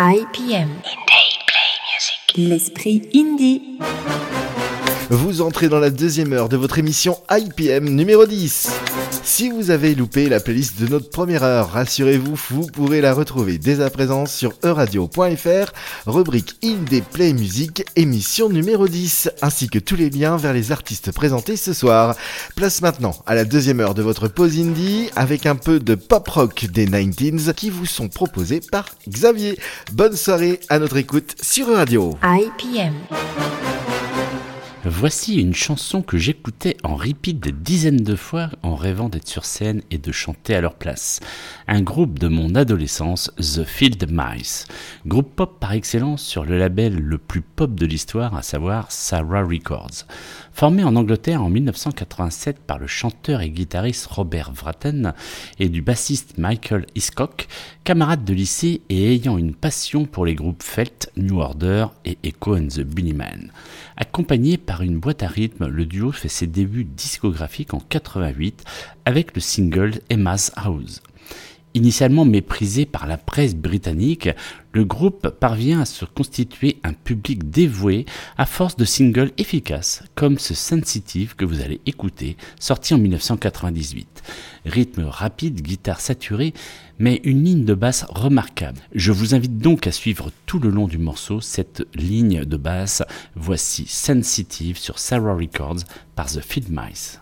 IPM. L'esprit indie. Vous entrez dans la deuxième heure de votre émission IPM numéro 10. Si vous avez loupé la playlist de notre première heure, rassurez-vous, vous pourrez la retrouver dès à présent sur euradio.fr, rubrique Indie Play Music, émission numéro 10, ainsi que tous les liens vers les artistes présentés ce soir. Place maintenant à la deuxième heure de votre pause indie, avec un peu de pop rock des 19s qui vous sont proposés par Xavier. Bonne soirée à notre écoute sur Euradio. IPM. Voici une chanson que j'écoutais en repeat des dizaines de fois en rêvant d'être sur scène et de chanter à leur place. Un groupe de mon adolescence, The Field Mice. Groupe pop par excellence sur le label le plus pop de l'histoire, à savoir Sarah Records. Formé en Angleterre en 1987 par le chanteur et guitariste Robert Vratten et du bassiste Michael Hiscock, camarade de lycée et ayant une passion pour les groupes Felt, New Order et Echo and the Bunnymen. Accompagné par une boîte à rythme, le duo fait ses débuts discographiques en 88 avec le single Emma's House. Initialement méprisé par la presse britannique, le groupe parvient à se constituer un public dévoué à force de singles efficaces, comme ce Sensitive que vous allez écouter, sorti en 1998. Rythme rapide, guitare saturée, mais une ligne de basse remarquable. Je vous invite donc à suivre tout le long du morceau cette ligne de basse. Voici Sensitive sur Sarah Records par The Field Mice.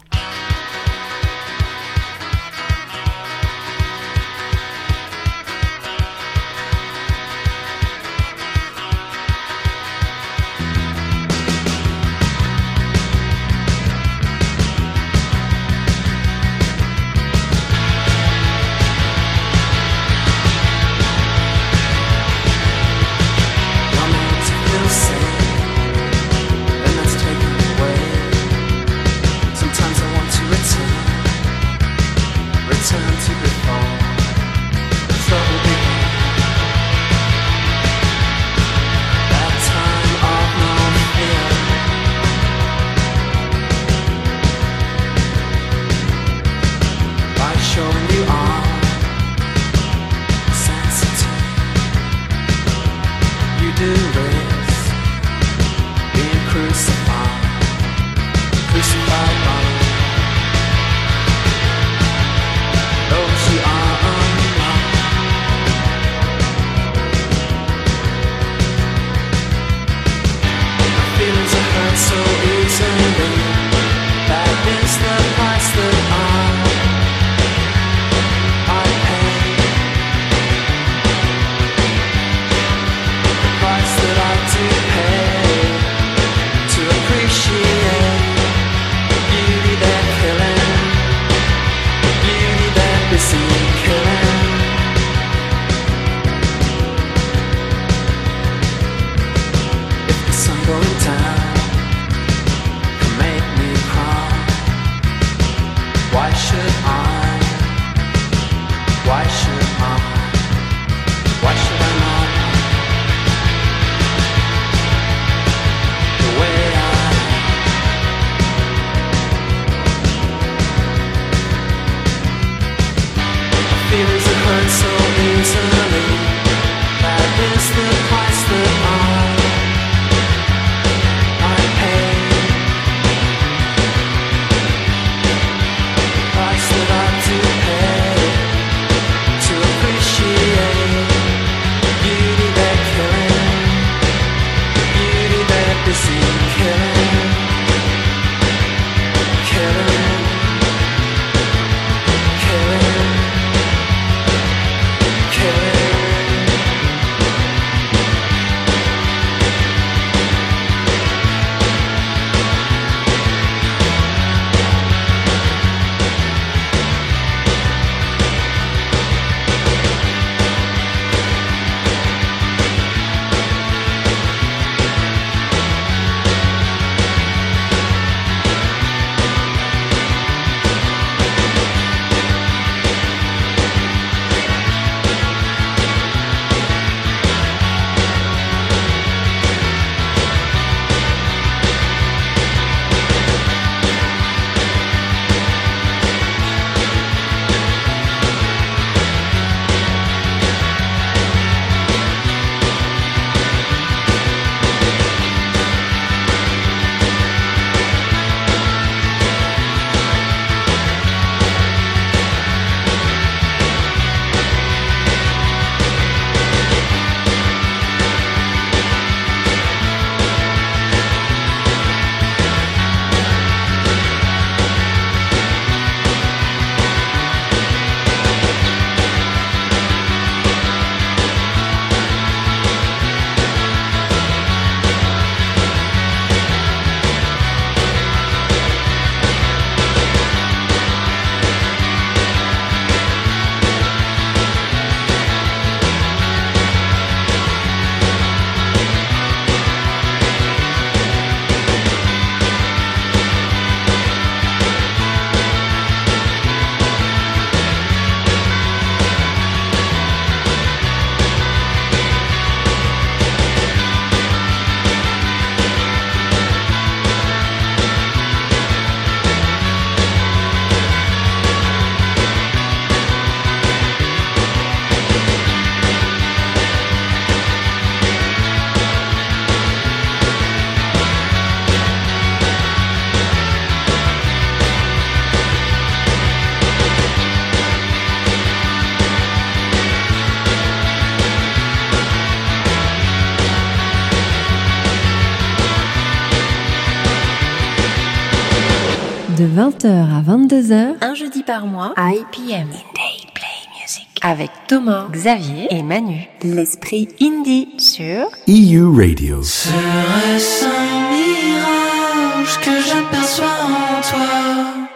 20h à 22h, Un jeudi par mois, IPM. Indie Play Music. Avec Thomas, Xavier et Manu. L'esprit indie sur EU Radio. Serait-ce un mirage que j'aperçois en toi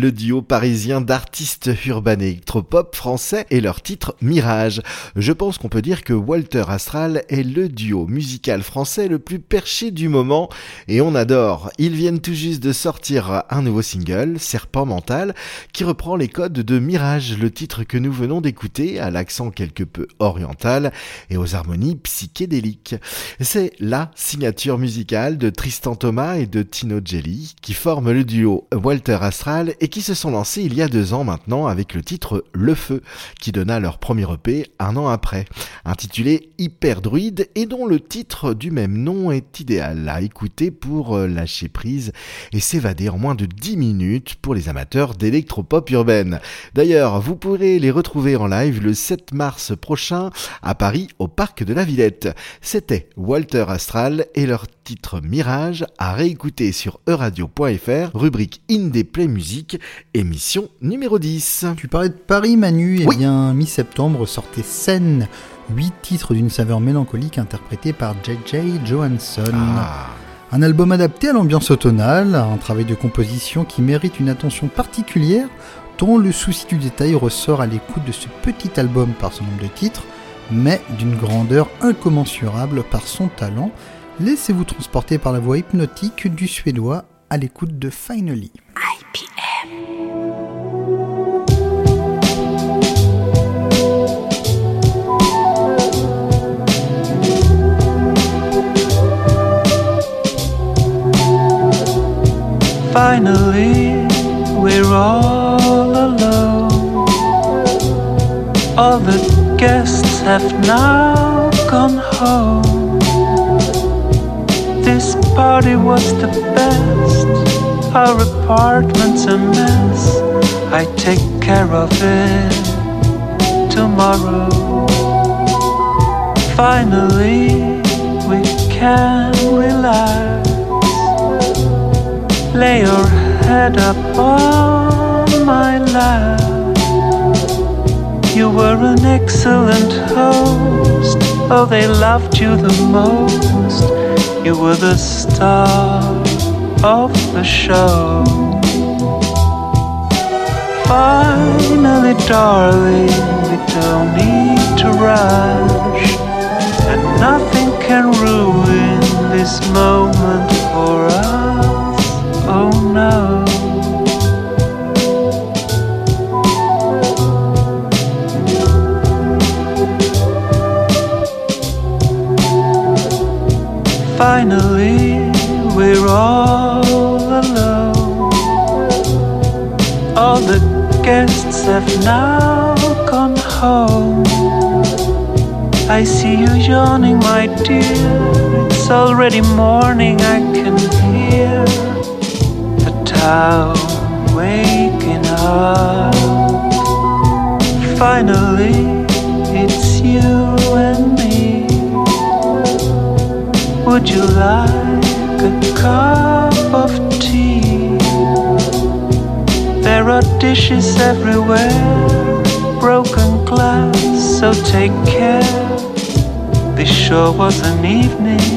le duo parisien d'artistes urbains électropop français et leur titre Mirage. Je pense qu'on peut dire que Walter Astral est le duo musical français le plus perché du moment et on adore. Ils viennent tout juste de sortir un nouveau single, Serpent Mental, qui reprend les codes de Mirage, le titre que nous venons d'écouter à l'accent quelque peu oriental et aux harmonies psychédéliques. C'est la signature musicale de Tristan Thomas et de Tino Jelly qui forment le duo Walter Astral et qui se sont il y a deux ans maintenant avec le titre Le Feu, qui donna leur premier EP un an après, intitulé Hyper Druide et dont le titre du même nom est idéal à écouter pour euh, lâcher prise et s'évader en moins de 10 minutes pour les amateurs d'électropop urbaine. D'ailleurs, vous pourrez les retrouver en live le 7 mars prochain à Paris au Parc de la Villette. C'était Walter Astral et leur titre Mirage à réécouter sur euradio.fr, rubrique Indé Play Music, émission numéro 10. Tu parlais de Paris Manu, et eh bien mi-septembre sortait Scène, 8 titres d'une saveur mélancolique interprétés par JJ Johansson. Ah. Un album adapté à l'ambiance automnale, un travail de composition qui mérite une attention particulière, dont le souci du détail ressort à l'écoute de ce petit album par son nombre de titres, mais d'une grandeur incommensurable par son talent. Laissez-vous transporter par la voix hypnotique du suédois à l'écoute de Finally. IPM. Finally, we're all alone. All the guests have now gone home. This party was the best. Our apartment's a mess. I take care of it tomorrow. Finally, we can relax. Lay your head up on my lap. You were an excellent host. Oh, they loved you the most. You were the star of the show. Finally, darling, we don't need to rush, and nothing can ruin this moment for us. Oh no. Finally, we're all alone. All the guests have now gone home. I see you yawning, my dear. It's already morning, I can hear the town waking up. Finally, it's you and me. Would you like a cup of tea? There are dishes everywhere, broken glass, so take care. This sure was an evening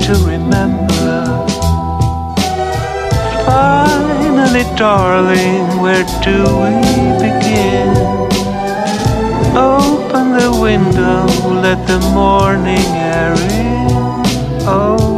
to remember. Finally, darling, where do we begin? Open the window, let the morning air in. Oh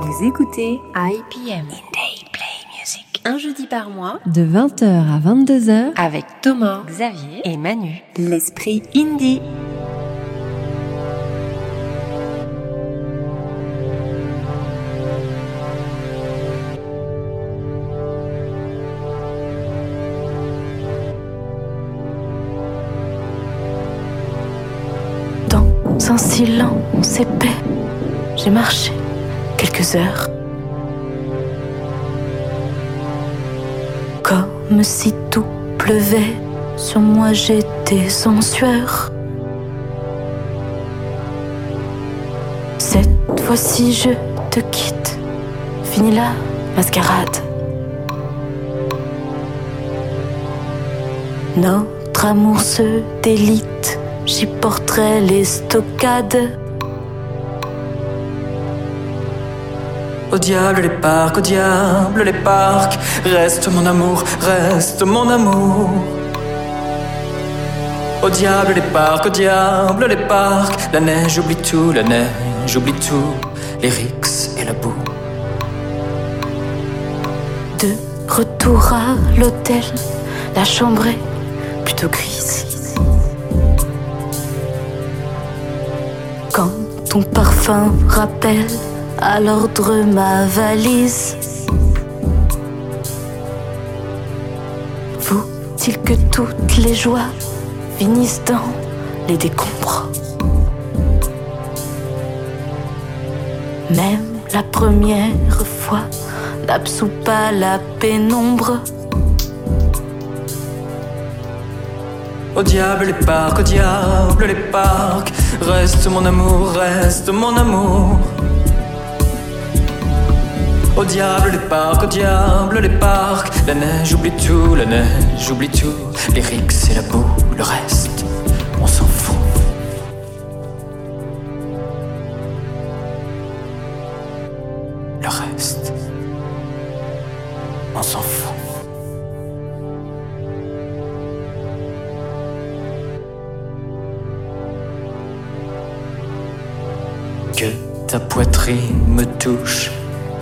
Vous écoutez IPM. They Play Music. Un jeudi par mois, de 20h à 22h, avec Thomas, Xavier et Manu. L'esprit indie. Comme si tout pleuvait. Sur moi j'étais en sueur. Cette fois-ci je te quitte. Fini la mascarade. Notre amour se délite. J'y porterai les stockades. Au diable les parcs, au diable les parcs, reste mon amour, reste mon amour. Au diable les parcs, au diable les parcs, la neige oublie tout, la neige oublie tout, les rixes et la boue. De retour à l'hôtel, la chambre est plutôt grise. Quand ton parfum rappelle à l'ordre ma valise. Faut-il que toutes les joies finissent dans les décombres? Même la première fois n'absout pas la pénombre. Au diable les parcs, au diable les parcs, reste mon amour, reste mon amour. Au diable les parcs, au diable les parcs, la neige oublie tout, la neige oublie tout, les rixes et la boue, le reste,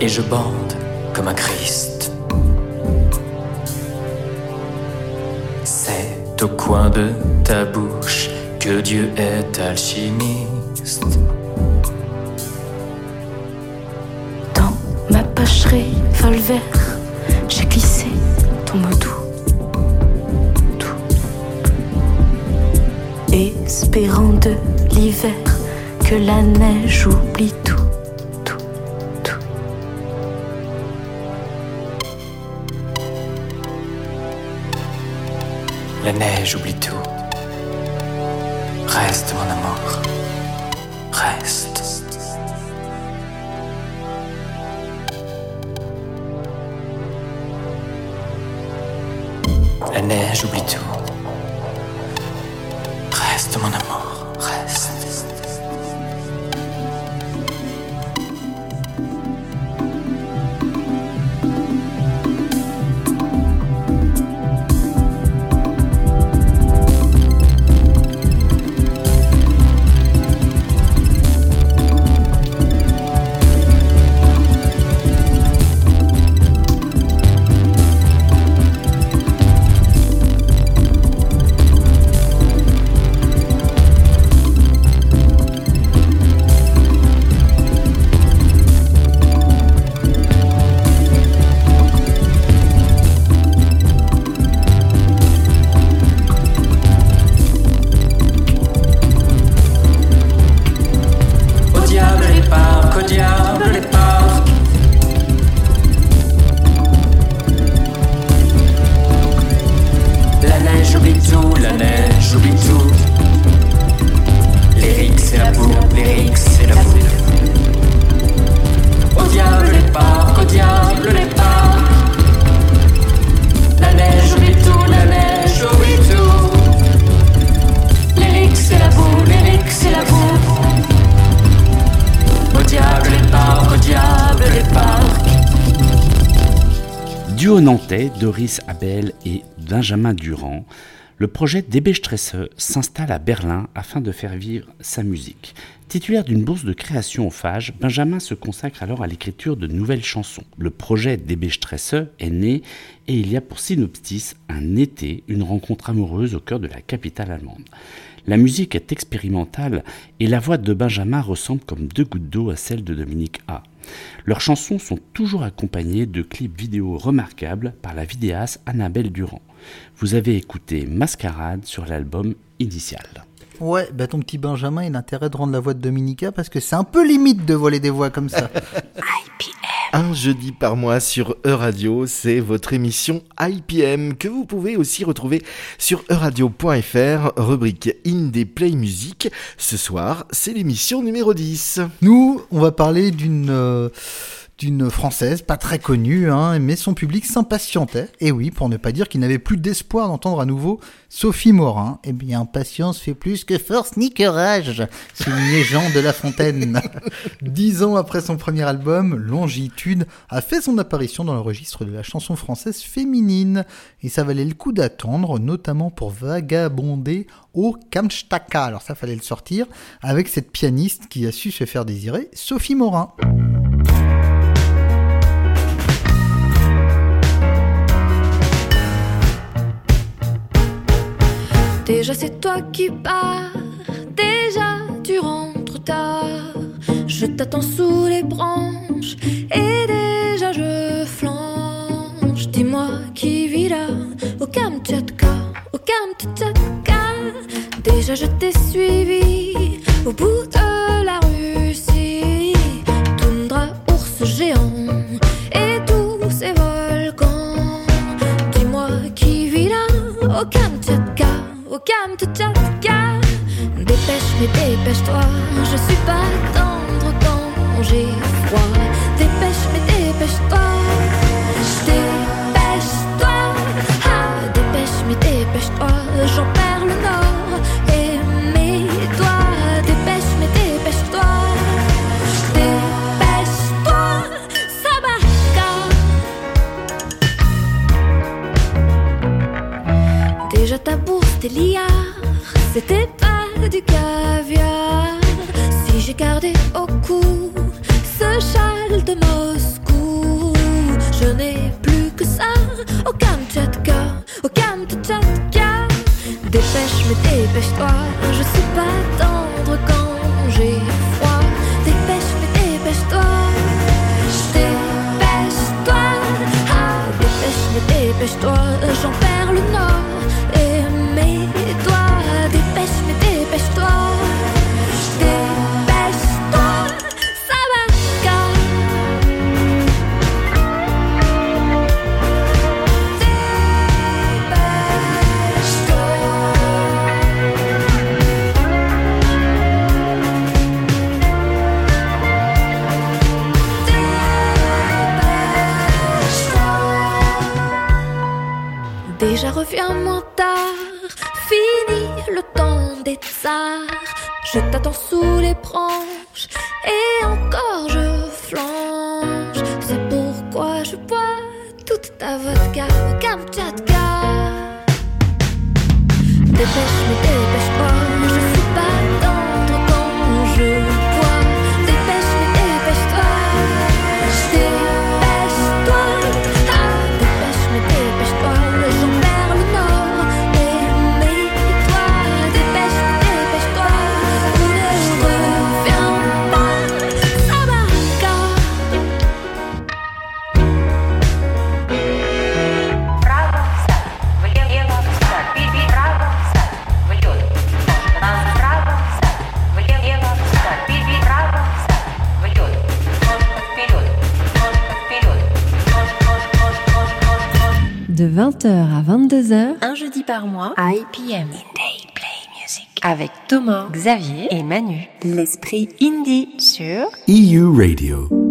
et je bande comme un Christ. C'est au coin de ta bouche que Dieu est alchimiste. Dans ma poche revolver, j'ai glissé ton mot doux. Espérant de l'hiver que la neige oublie tout. La neige oublie tout. Benjamin Durand, le projet DB Stresse s'installe à Berlin afin de faire vivre sa musique. Titulaire d'une bourse de création au FAGE, Benjamin se consacre alors à l'écriture de nouvelles chansons. Le projet DB Stresse est né et il y a pour synopsis un été, une rencontre amoureuse au cœur de la capitale allemande. La musique est expérimentale et la voix de Benjamin ressemble comme deux gouttes d'eau à celle de Dominique A. Leurs chansons sont toujours accompagnées de clips vidéo remarquables par la vidéaste Annabelle Durand. Vous avez écouté Mascarade sur l'album initial. Ouais, bah ton petit Benjamin, il a intérêt de rendre la voix de Dominica parce que c'est un peu limite de voler des voix comme ça. IPM. Un jeudi par mois sur E-Radio, c'est votre émission IPM que vous pouvez aussi retrouver sur euradio.fr, rubrique Indie Play Music. Ce soir, c'est l'émission numéro 10. Nous, on va parler d'une... Euh, d'une française, pas très connue, hein, mais son public s'impatientait. Et oui, pour ne pas dire qu'il n'avait plus d'espoir d'entendre à nouveau Sophie Morin. Eh bien, patience fait plus que force ni que rage, signé Jean de La Fontaine. Dix ans après son premier album, Longitude a fait son apparition dans le registre de la chanson française féminine. Et ça valait le coup d'attendre, notamment pour vagabonder au Kamchtaka. Alors ça fallait le sortir, avec cette pianiste qui a su se faire désirer, Sophie Morin. Déjà c'est toi qui pars, déjà tu rentres tard. Je t'attends sous les branches et déjà je flanche. Dis-moi qui vit là, au Kamtchatka, au Kamtchatka. Déjà je t'ai suivi au bout de la Russie. Mais dépêche-toi, je suis pas tendre quand j'ai froid. Dépêche, mais dépêche-toi, dépêche-toi. Vodka au Kamchatka. 20h à 22h, un jeudi par mois, IPM, Indie Play Music, avec Thomas, Xavier et Manu. L'esprit indie sur EU Radio.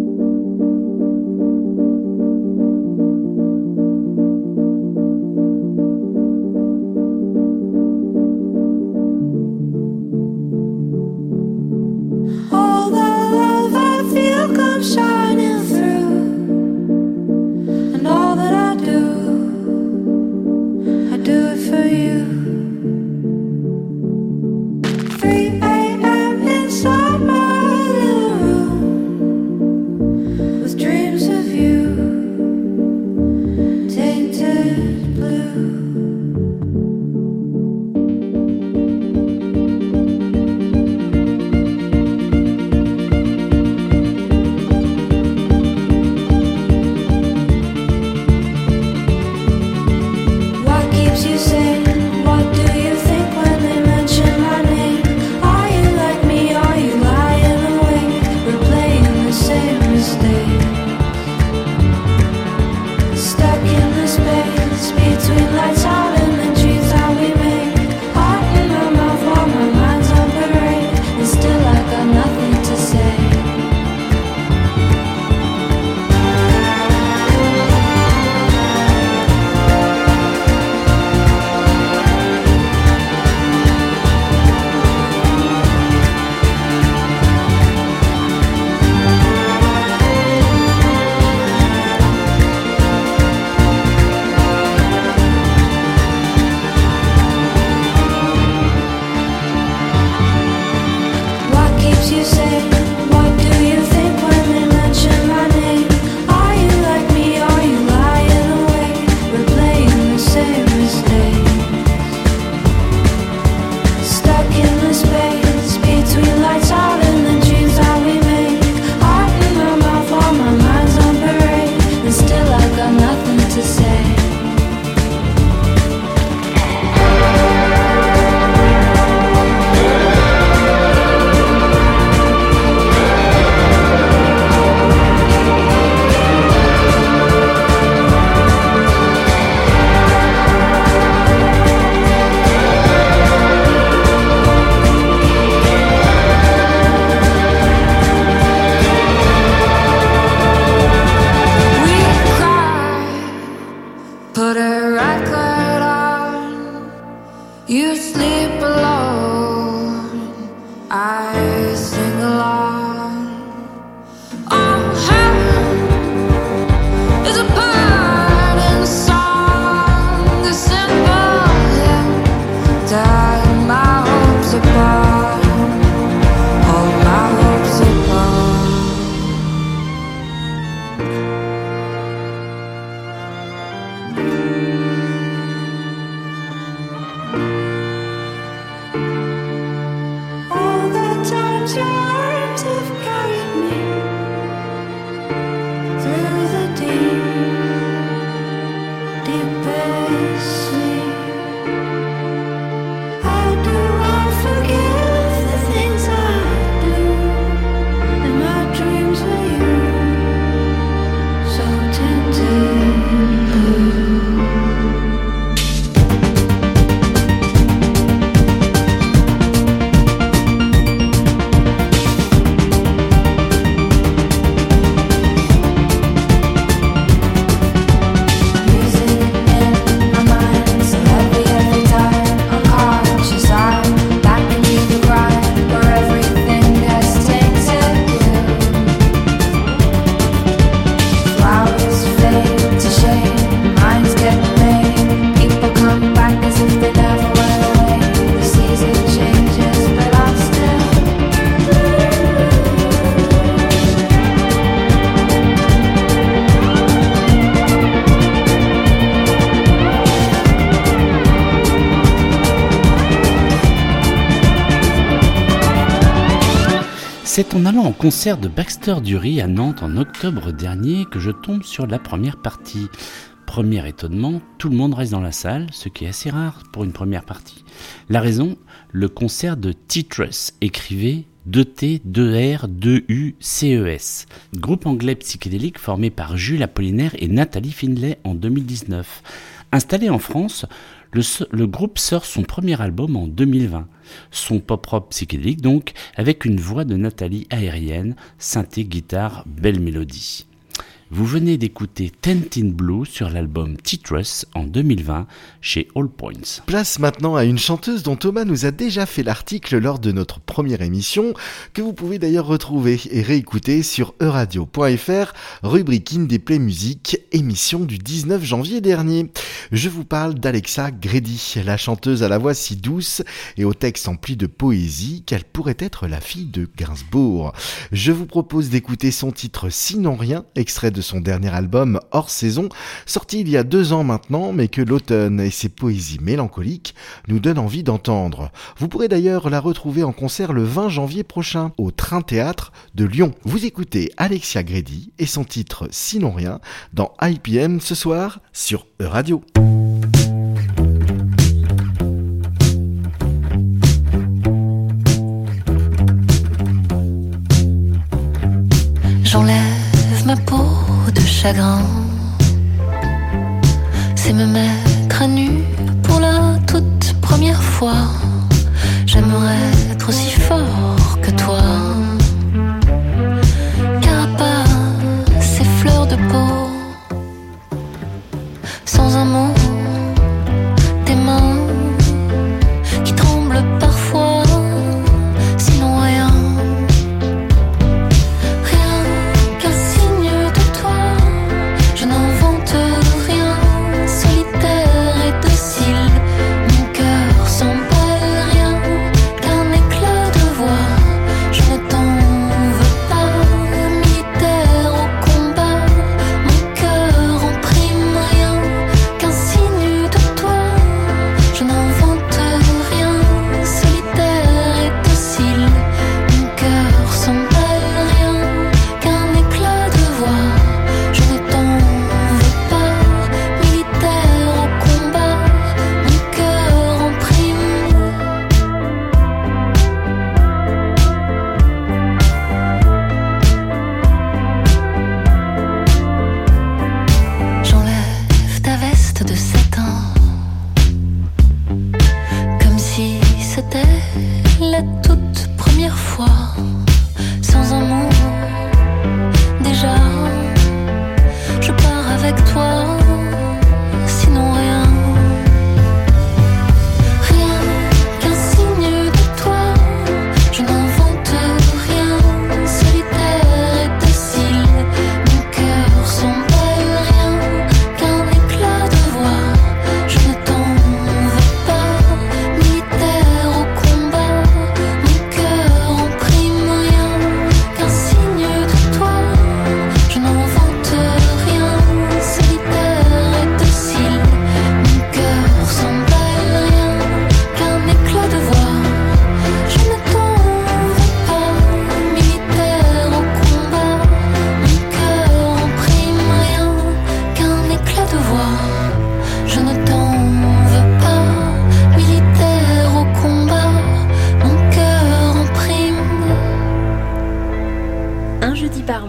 Concert de Baxter Dury à Nantes en octobre dernier que je tombe sur la première partie. Premier étonnement, tout le monde reste dans la salle, ce qui est assez rare pour une première partie. La raison, le concert de Titress, écrivait 2T, 2R, 2U, CES. Groupe anglais psychédélique formé par Jules Apollinaire et Nathalie Finlay en 2019. Installé en France, le, groupe sort son premier album en 2020. Son pop-rock psychédélique donc, avec une voix de Nathalie aérienne, synthé, guitare, belle mélodie. Vous venez d'écouter Tentin Blue sur l'album Titress en 2020 chez All Points. Place maintenant à une chanteuse dont Thomas nous a déjà fait l'article lors de notre première émission, que vous pouvez d'ailleurs retrouver et réécouter sur euradio.fr, rubrique Indie Play Music, émission du 19 janvier dernier. Je vous parle d'Alexa Grady, la chanteuse à la voix si douce et au texte empli de poésie qu'elle pourrait être la fille de Gainsbourg. Je vous propose d'écouter son titre Sinon rien, extrait de son dernier album hors saison, sorti il y a deux ans maintenant, mais que l'automne et ses poésies mélancoliques nous donnent envie d'entendre. Vous pourrez d'ailleurs la retrouver en concert le 20 janvier prochain au Train Théâtre de Lyon. Vous écoutez Alexia Grady et son titre Sinon rien dans IPM ce soir sur E-Radio. J'enlève ma peau chagrin. C'est me mettre à nu pour la toute première fois. J'aimerais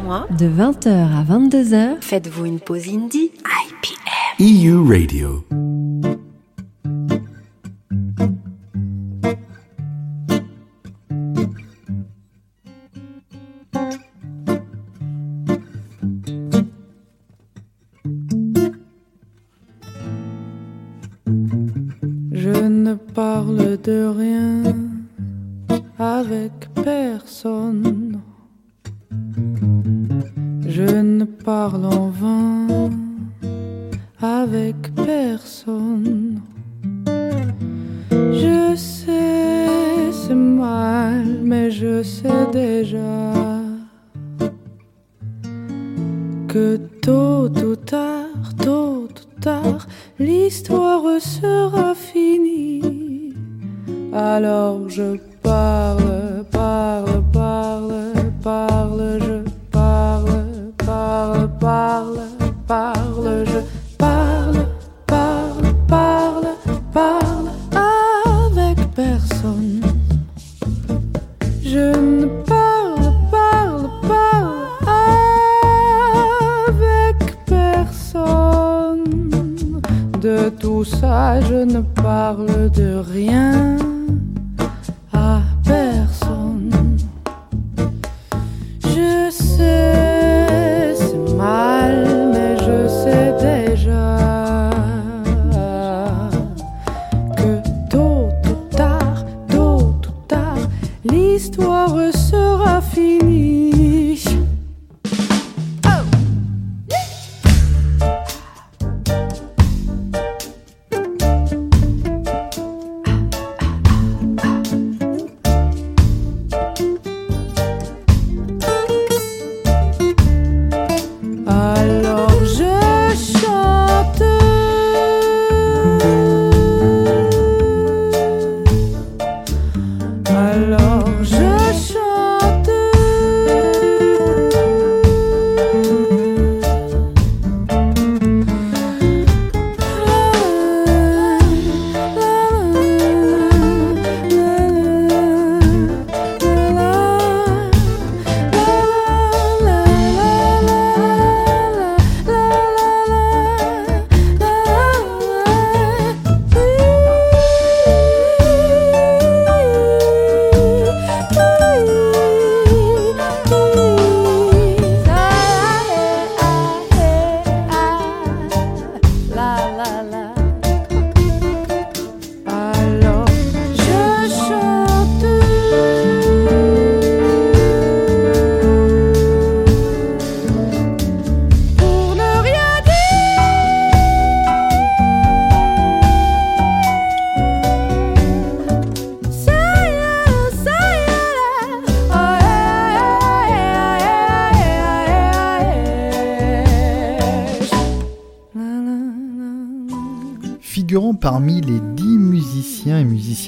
de 20h à 22h, faites-vous une pause indie IPM. EU Radio.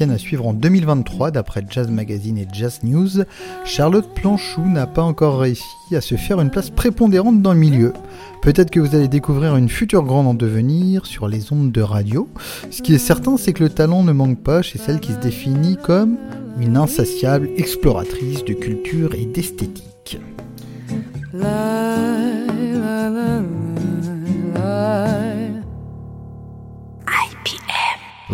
À suivre en 2023 d'après Jazz Magazine et Jazz News, Charlotte Planchou n'a pas encore réussi à se faire une place prépondérante dans le milieu. Peut-être que vous allez découvrir une future grande en devenir sur les ondes de radio. Ce qui est certain, c'est que le talent ne manque pas chez celle qui se définit comme une insatiable exploratrice de culture et d'esthétique.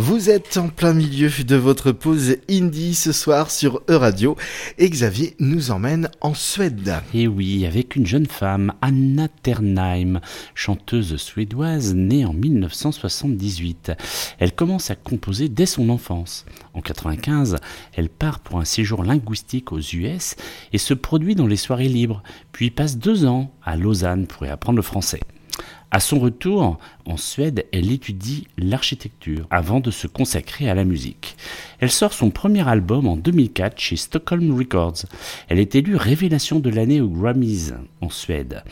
Vous êtes en plein milieu de votre pause indie ce soir sur E-Radio et Xavier nous emmène en Suède. Et oui, avec une jeune femme, Anna Ternheim, chanteuse suédoise née en 1978. Elle commence à composer dès son enfance. En 95, elle part pour un séjour linguistique aux US et se produit dans les soirées libres, puis passe deux ans à Lausanne pour y apprendre le français. À son retour en Suède, elle étudie l'architecture avant de se consacrer à la musique. Elle sort son premier album en 2004 chez Stockholm Records. Elle est élue révélation de l'année aux Grammys en Suède.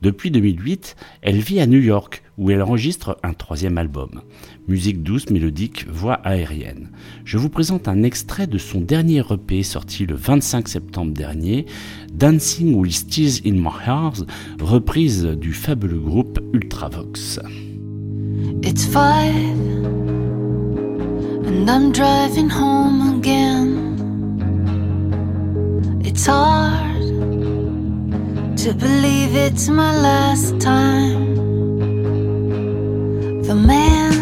Depuis 2008, elle vit à New York où elle enregistre un troisième album. Musique douce, mélodique, voix aérienne. Je vous présente un extrait de son dernier EP sorti le 25 septembre dernier, Dancing with Tears in My Heart, reprise du fabuleux groupe Ultravox. It's and I'm driving home again. It's hard to believe it's my last time. The man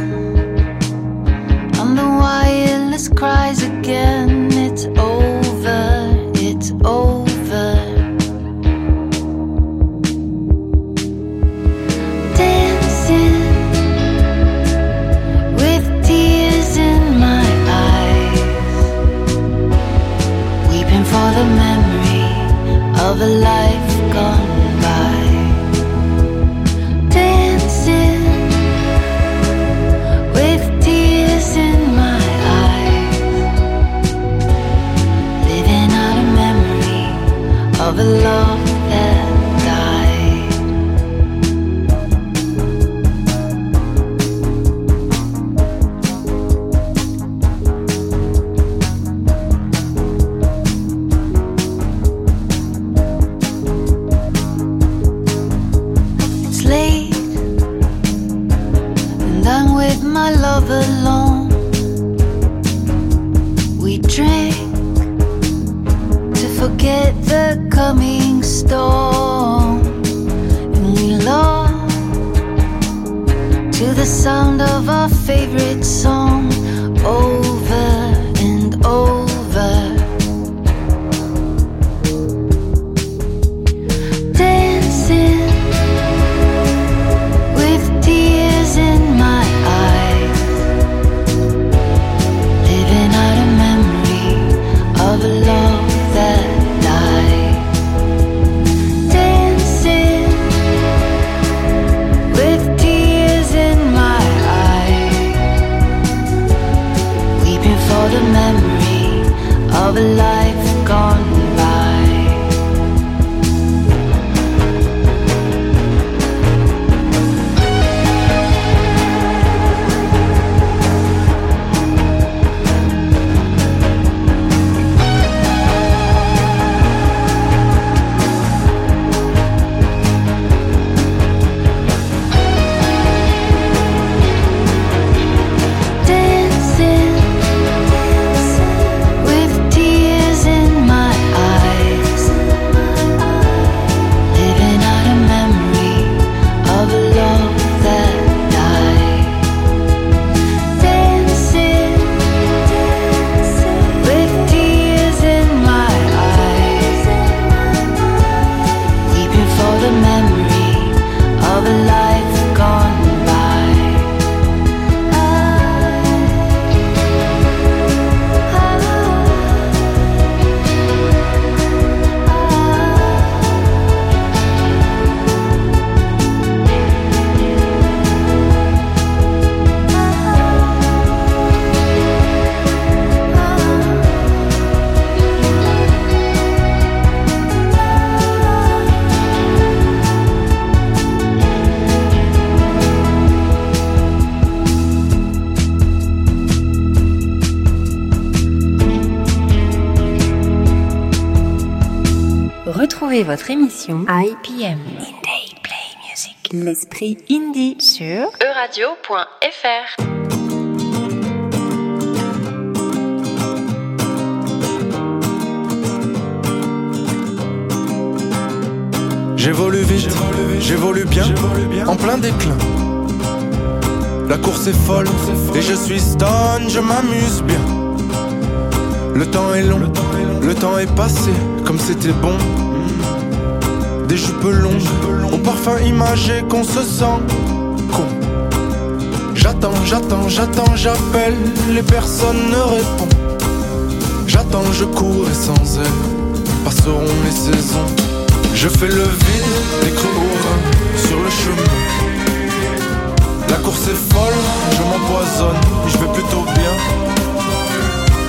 on the wireless cries again. It's over, IPM Indie Play Music. L'esprit indie sur euradio.fr. J'évolue vite, j'évolue bien, en plein déclin. La course est folle et je suis stone, je m'amuse bien. Le temps est long, le temps est passé comme c'était bon. Des jupes longues, au parfum imagé qu'on se sent con. J'attends, j'attends, j'attends, j'appelle, les personnes ne répondent. J'attends, je cours et sans elles passeront les saisons. Je fais le vide, des creux au sur le chemin. La course est folle, je m'empoisonne, je vais plutôt bien.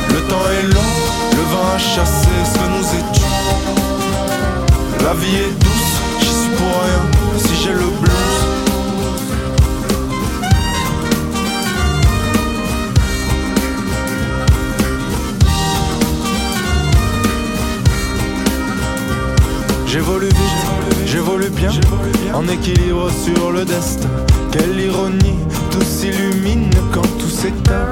Le temps est long, le vin a chassé ce que nous étions. La vie est douce, j'y suis pour rien si j'ai le blues. J'évolue vite, j'évolue bien, en équilibre sur le destin. Quelle ironie, tout s'illumine quand tout s'éteint.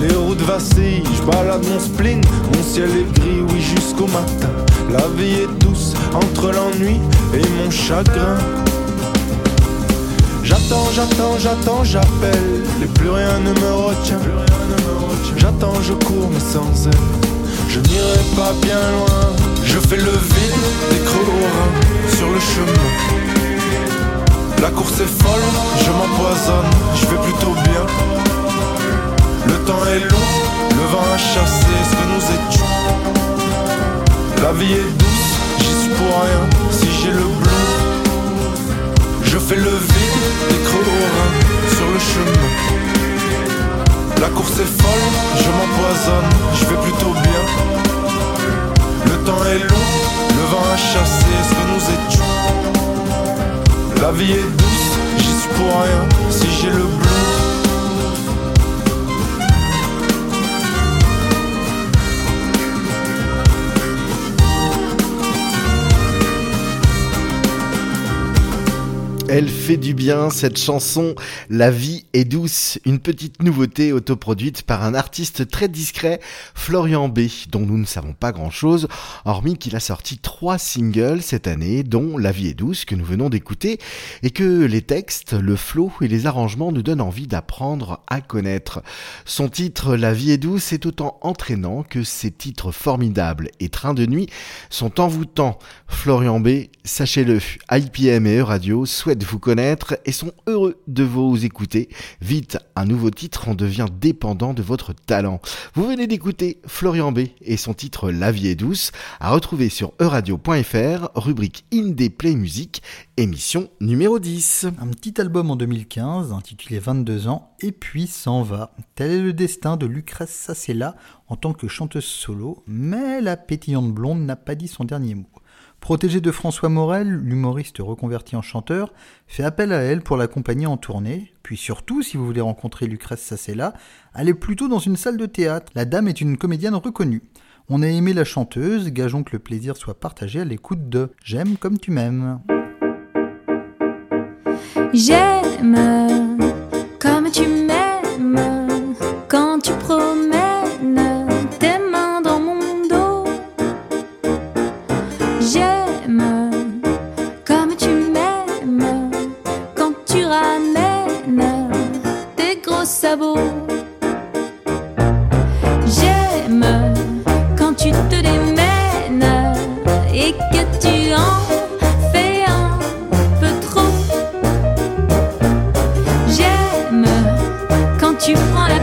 Les roues de vacille, je balade mon spleen, mon ciel est gris, oui jusqu'au matin. La vie est douce entre l'ennui et mon chagrin. J'attends, j'attends, j'attends, j'appelle, et plus rien ne me retient. J'attends, je cours, mais sans elle, je n'irai pas bien loin. Je fais le vide des creux sur le chemin. La course est folle, je m'empoisonne, je vais plutôt bien. Le temps est long, le vent a chassé ce que nous étions. La vie est douce, j'y suis pour rien si j'ai le bleu. Je fais le vide des creux sur le chemin. La course est folle, je m'empoisonne, je vais plutôt bien. Le temps est long, le vent a chassé ce que nous étions? La vie est douce, j'y suis pour rien si j'ai le bleu. Elle fait du bien, cette chanson. La vie est douce. Une petite nouveauté autoproduite par un artiste très discret, Florian B, dont nous ne savons pas grand chose, hormis qu'il a sorti trois singles cette année, dont La vie est douce, que nous venons d'écouter, et que les textes, le flow et les arrangements nous donnent envie d'apprendre à connaître. Son titre, La vie est douce, est autant entraînant que ses titres formidables et Train de nuit sont envoûtants. Florian B, sachez-le, IPM et E-Radio souhaitent vous connaître et sont heureux de vous écouter. Vite, un nouveau titre en devient dépendant de votre talent. Vous venez d'écouter Florian B et son titre La vie est douce, à retrouver sur euradio.fr, rubrique Indie Play Music, émission numéro 10. Un petit album en 2015 intitulé 22 ans et puis s'en va. Tel est le destin de Lucrèce Sassella en tant que chanteuse solo, mais la pétillante blonde n'a pas dit son dernier mot. Protégée de François Morel, l'humoriste reconverti en chanteur, fait appel à elle pour l'accompagner en tournée. Puis surtout, si vous voulez rencontrer Lucrèce Sassella, allez plutôt dans une salle de théâtre. La dame est une comédienne reconnue. On a aimé la chanteuse, gageons que le plaisir soit partagé à l'écoute de J'aime comme tu m'aimes. J'aime comme tu m'aimes J'aime quand tu te démènes et que tu en fais un peu trop. J'aime quand tu prends la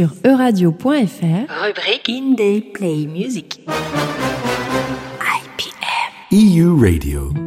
sur euradio.fr. Rubrique Indie Play Music. EU Radio.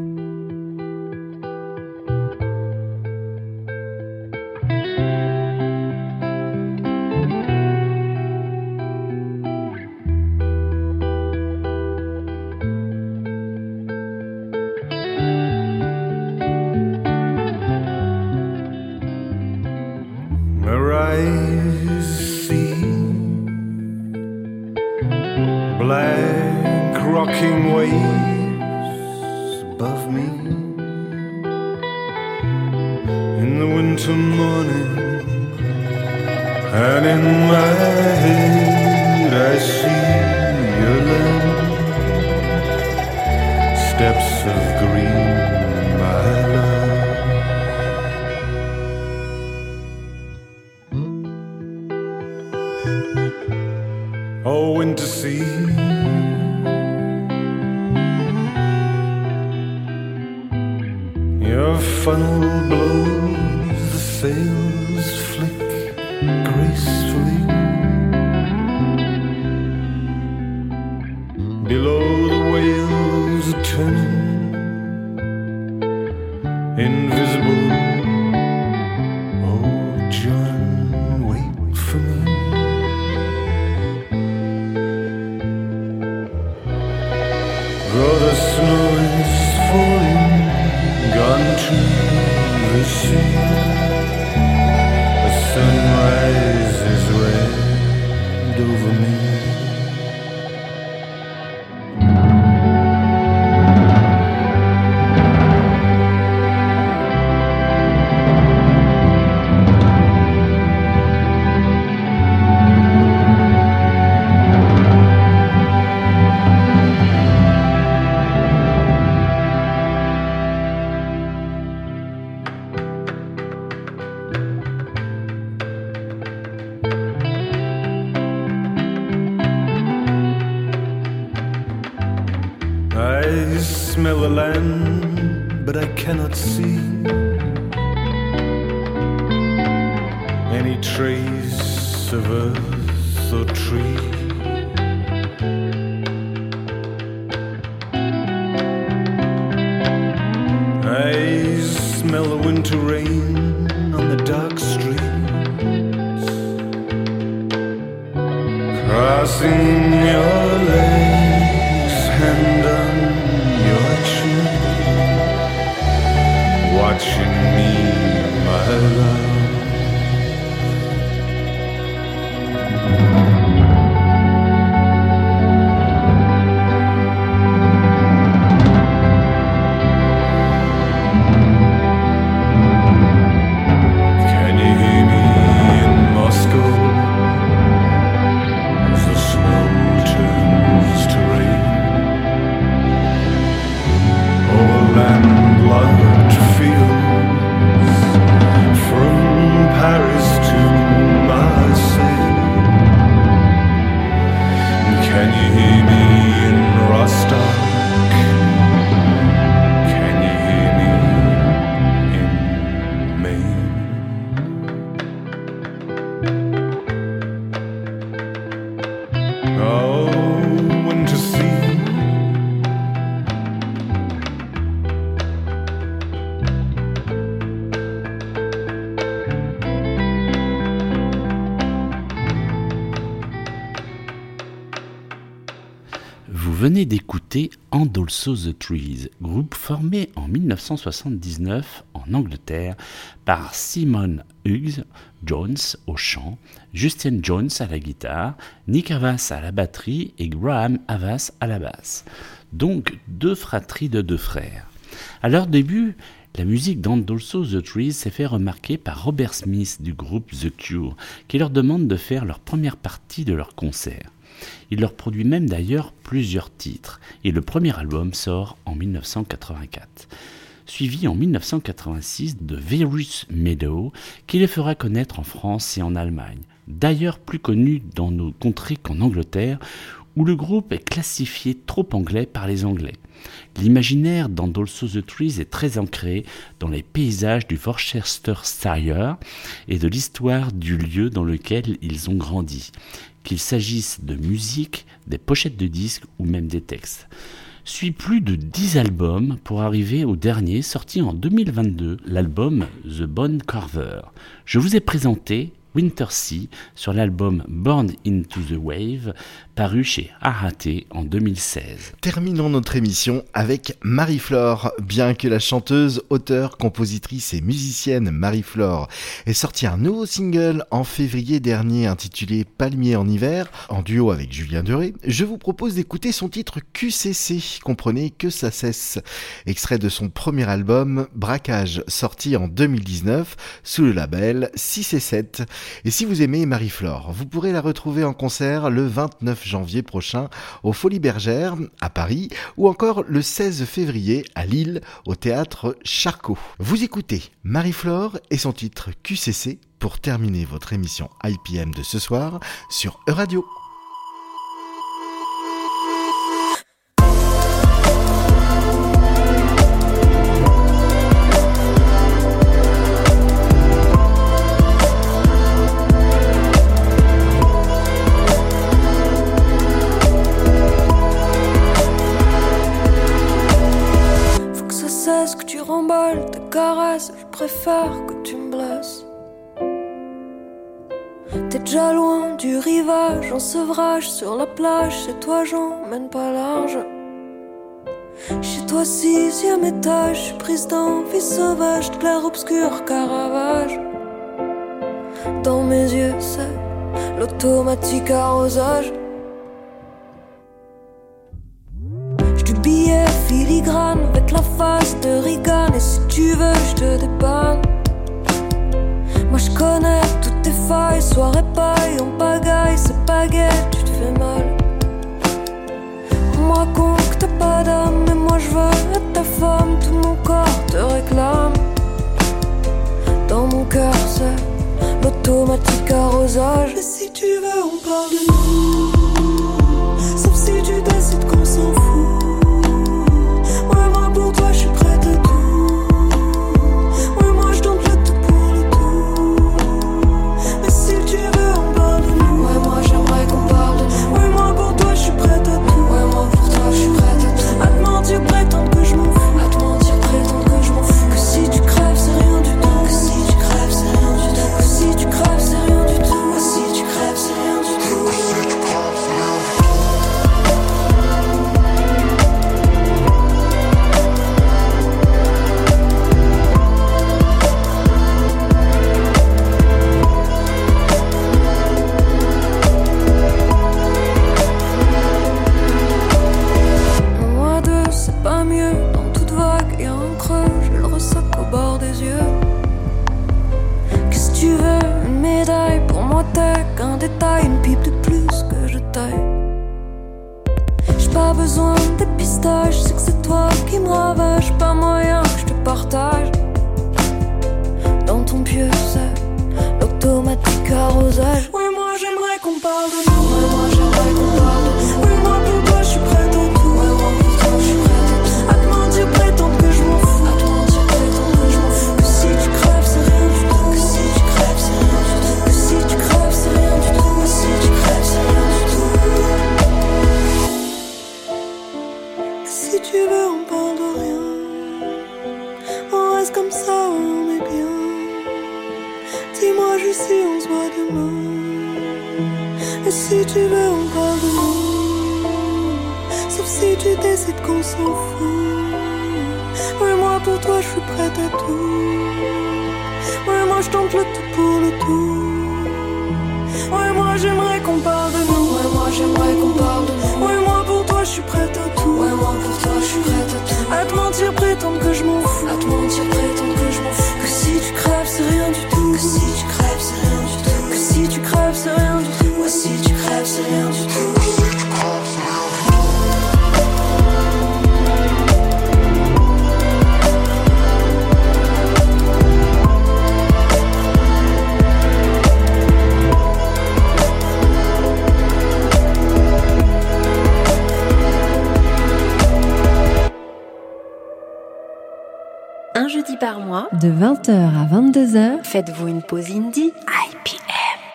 Head I smell the land, but I cannot see any trace of earth or tree. The Trees, groupe formé en 1979 en Angleterre par Simon Hughes Jones au chant, Justin Jones à la guitare, Nick Havas à la batterie et Graham Havas à la basse. Donc deux fratries de deux frères. À leur début, la musique d'And Also the Trees s'est fait remarquer par Robert Smith du groupe The Cure, qui leur demande de faire leur première partie de leur concert. Il leur produit même d'ailleurs plusieurs titres, et le premier album sort en 1984. Suivi en 1986 de Virus Meadow, qui les fera connaître en France et en Allemagne. D'ailleurs plus connu dans nos contrées qu'en Angleterre, où le groupe est classifié trop anglais par les Anglais. L'imaginaire dans Also the Trees est très ancré dans les paysages du Worcestershire et de l'histoire du lieu dans lequel ils ont grandi, qu'il s'agisse de musique, des pochettes de disques ou même des textes. Suit plus de 10 albums pour arriver au dernier sorti en 2022, l'album The Bone Carver. Je vous ai présenté Winter Sea sur l'album Born into the Wave paru chez Arate en 2016. Terminons notre émission avec Marie-Flore. Bien que la chanteuse, auteure, compositrice et musicienne Marie-Flore ait sorti un nouveau single en février dernier intitulé Palmier en hiver, en duo avec Julien Doré, je vous propose d'écouter son titre QCC, comprenez que ça cesse, extrait de son premier album Braquage, sorti en 2019 sous le label 6 et 7. Et si vous aimez Marie-Flore, vous pourrez la retrouver en concert le 29 janvier prochain au Folies Bergères à Paris ou encore le 16 février à Lille au théâtre Charcot. Vous écoutez Marie-Flore et son titre QCC pour terminer votre émission IPM de ce soir sur Euradio. Sur la plage. Chez toi, j'emmène pas large. Chez toi, sixième étage, prise d'envie sauvage, de clair obscur, caravage. Dans mes yeux, c'est l'automatique arrosage. du billet filigrane avec la face de Reagan. Et si tu veux, je te dépanne. Moi je connais toutes tes failles, soirée paille, on pagaille, c'est pas tu te fais mal. Moi con que t'as pas d'âme, mais moi je veux être ta femme, tout mon corps te réclame. Dans mon cœur, c'est l'automatique arrosage. Et si tu veux, on parle de nous. Sauf si tu décides qu'on s'en fout. De 20h à 22h, faites-vous une pause indie IPM.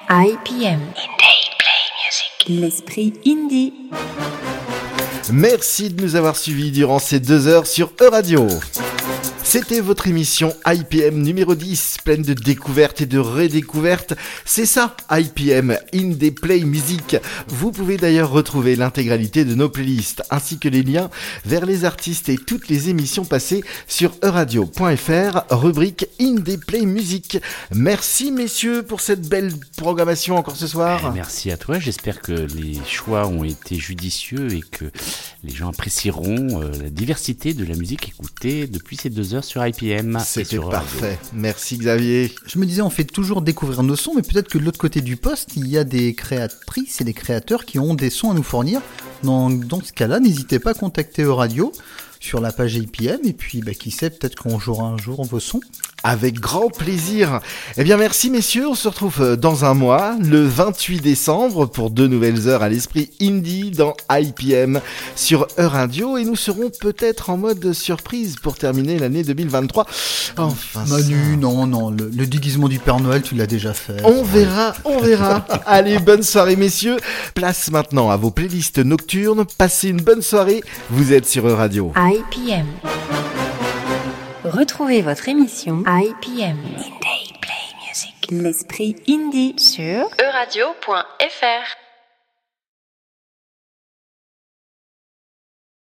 IPM. Indie Play Music. L'esprit indie. Merci de nous avoir suivis durant ces deux heures sur E-Radio. C'était votre émission IPM numéro 10, pleine de découvertes et de redécouvertes. C'est ça, IPM, Indie Play Music. Vous pouvez d'ailleurs retrouver l'intégralité de nos playlists, ainsi que les liens vers les artistes et toutes les émissions passées sur euradio.fr, rubrique Indie Play Music. Merci messieurs pour cette belle programmation encore ce soir. Eh, merci à toi, j'espère que les choix ont été judicieux et que les gens apprécieront euh, la diversité de la musique écoutée depuis ces deux heures sur IPM. C'était parfait. Merci Xavier. Je me disais, on fait toujours découvrir nos sons, mais peut-être que de l'autre côté du poste, il y a des créatrices et des créateurs qui ont des sons à nous fournir. Dans, dans ce cas-là, n'hésitez pas à contacter Euradio sur la page IPM et puis bah, qui sait peut-être qu'on jouera un jour vos sons. Avec grand plaisir. Eh bien merci messieurs, on se retrouve euh, dans un mois, le 28 décembre, pour deux nouvelles heures à l'esprit indie dans IPM sur Euradio et nous serons peut-être en mode surprise pour terminer l'année 2023. Enfin Manu, non, non, le, le, déguisement du Père Noël tu l'as déjà fait. On verra, on verra. Allez, bonne soirée messieurs. Place maintenant à vos playlists nocturnes. Passez une bonne soirée. Vous êtes sur Euradio. IPM. Retrouvez votre émission IPM Indie Play Music. L'esprit indie sur euradio.fr.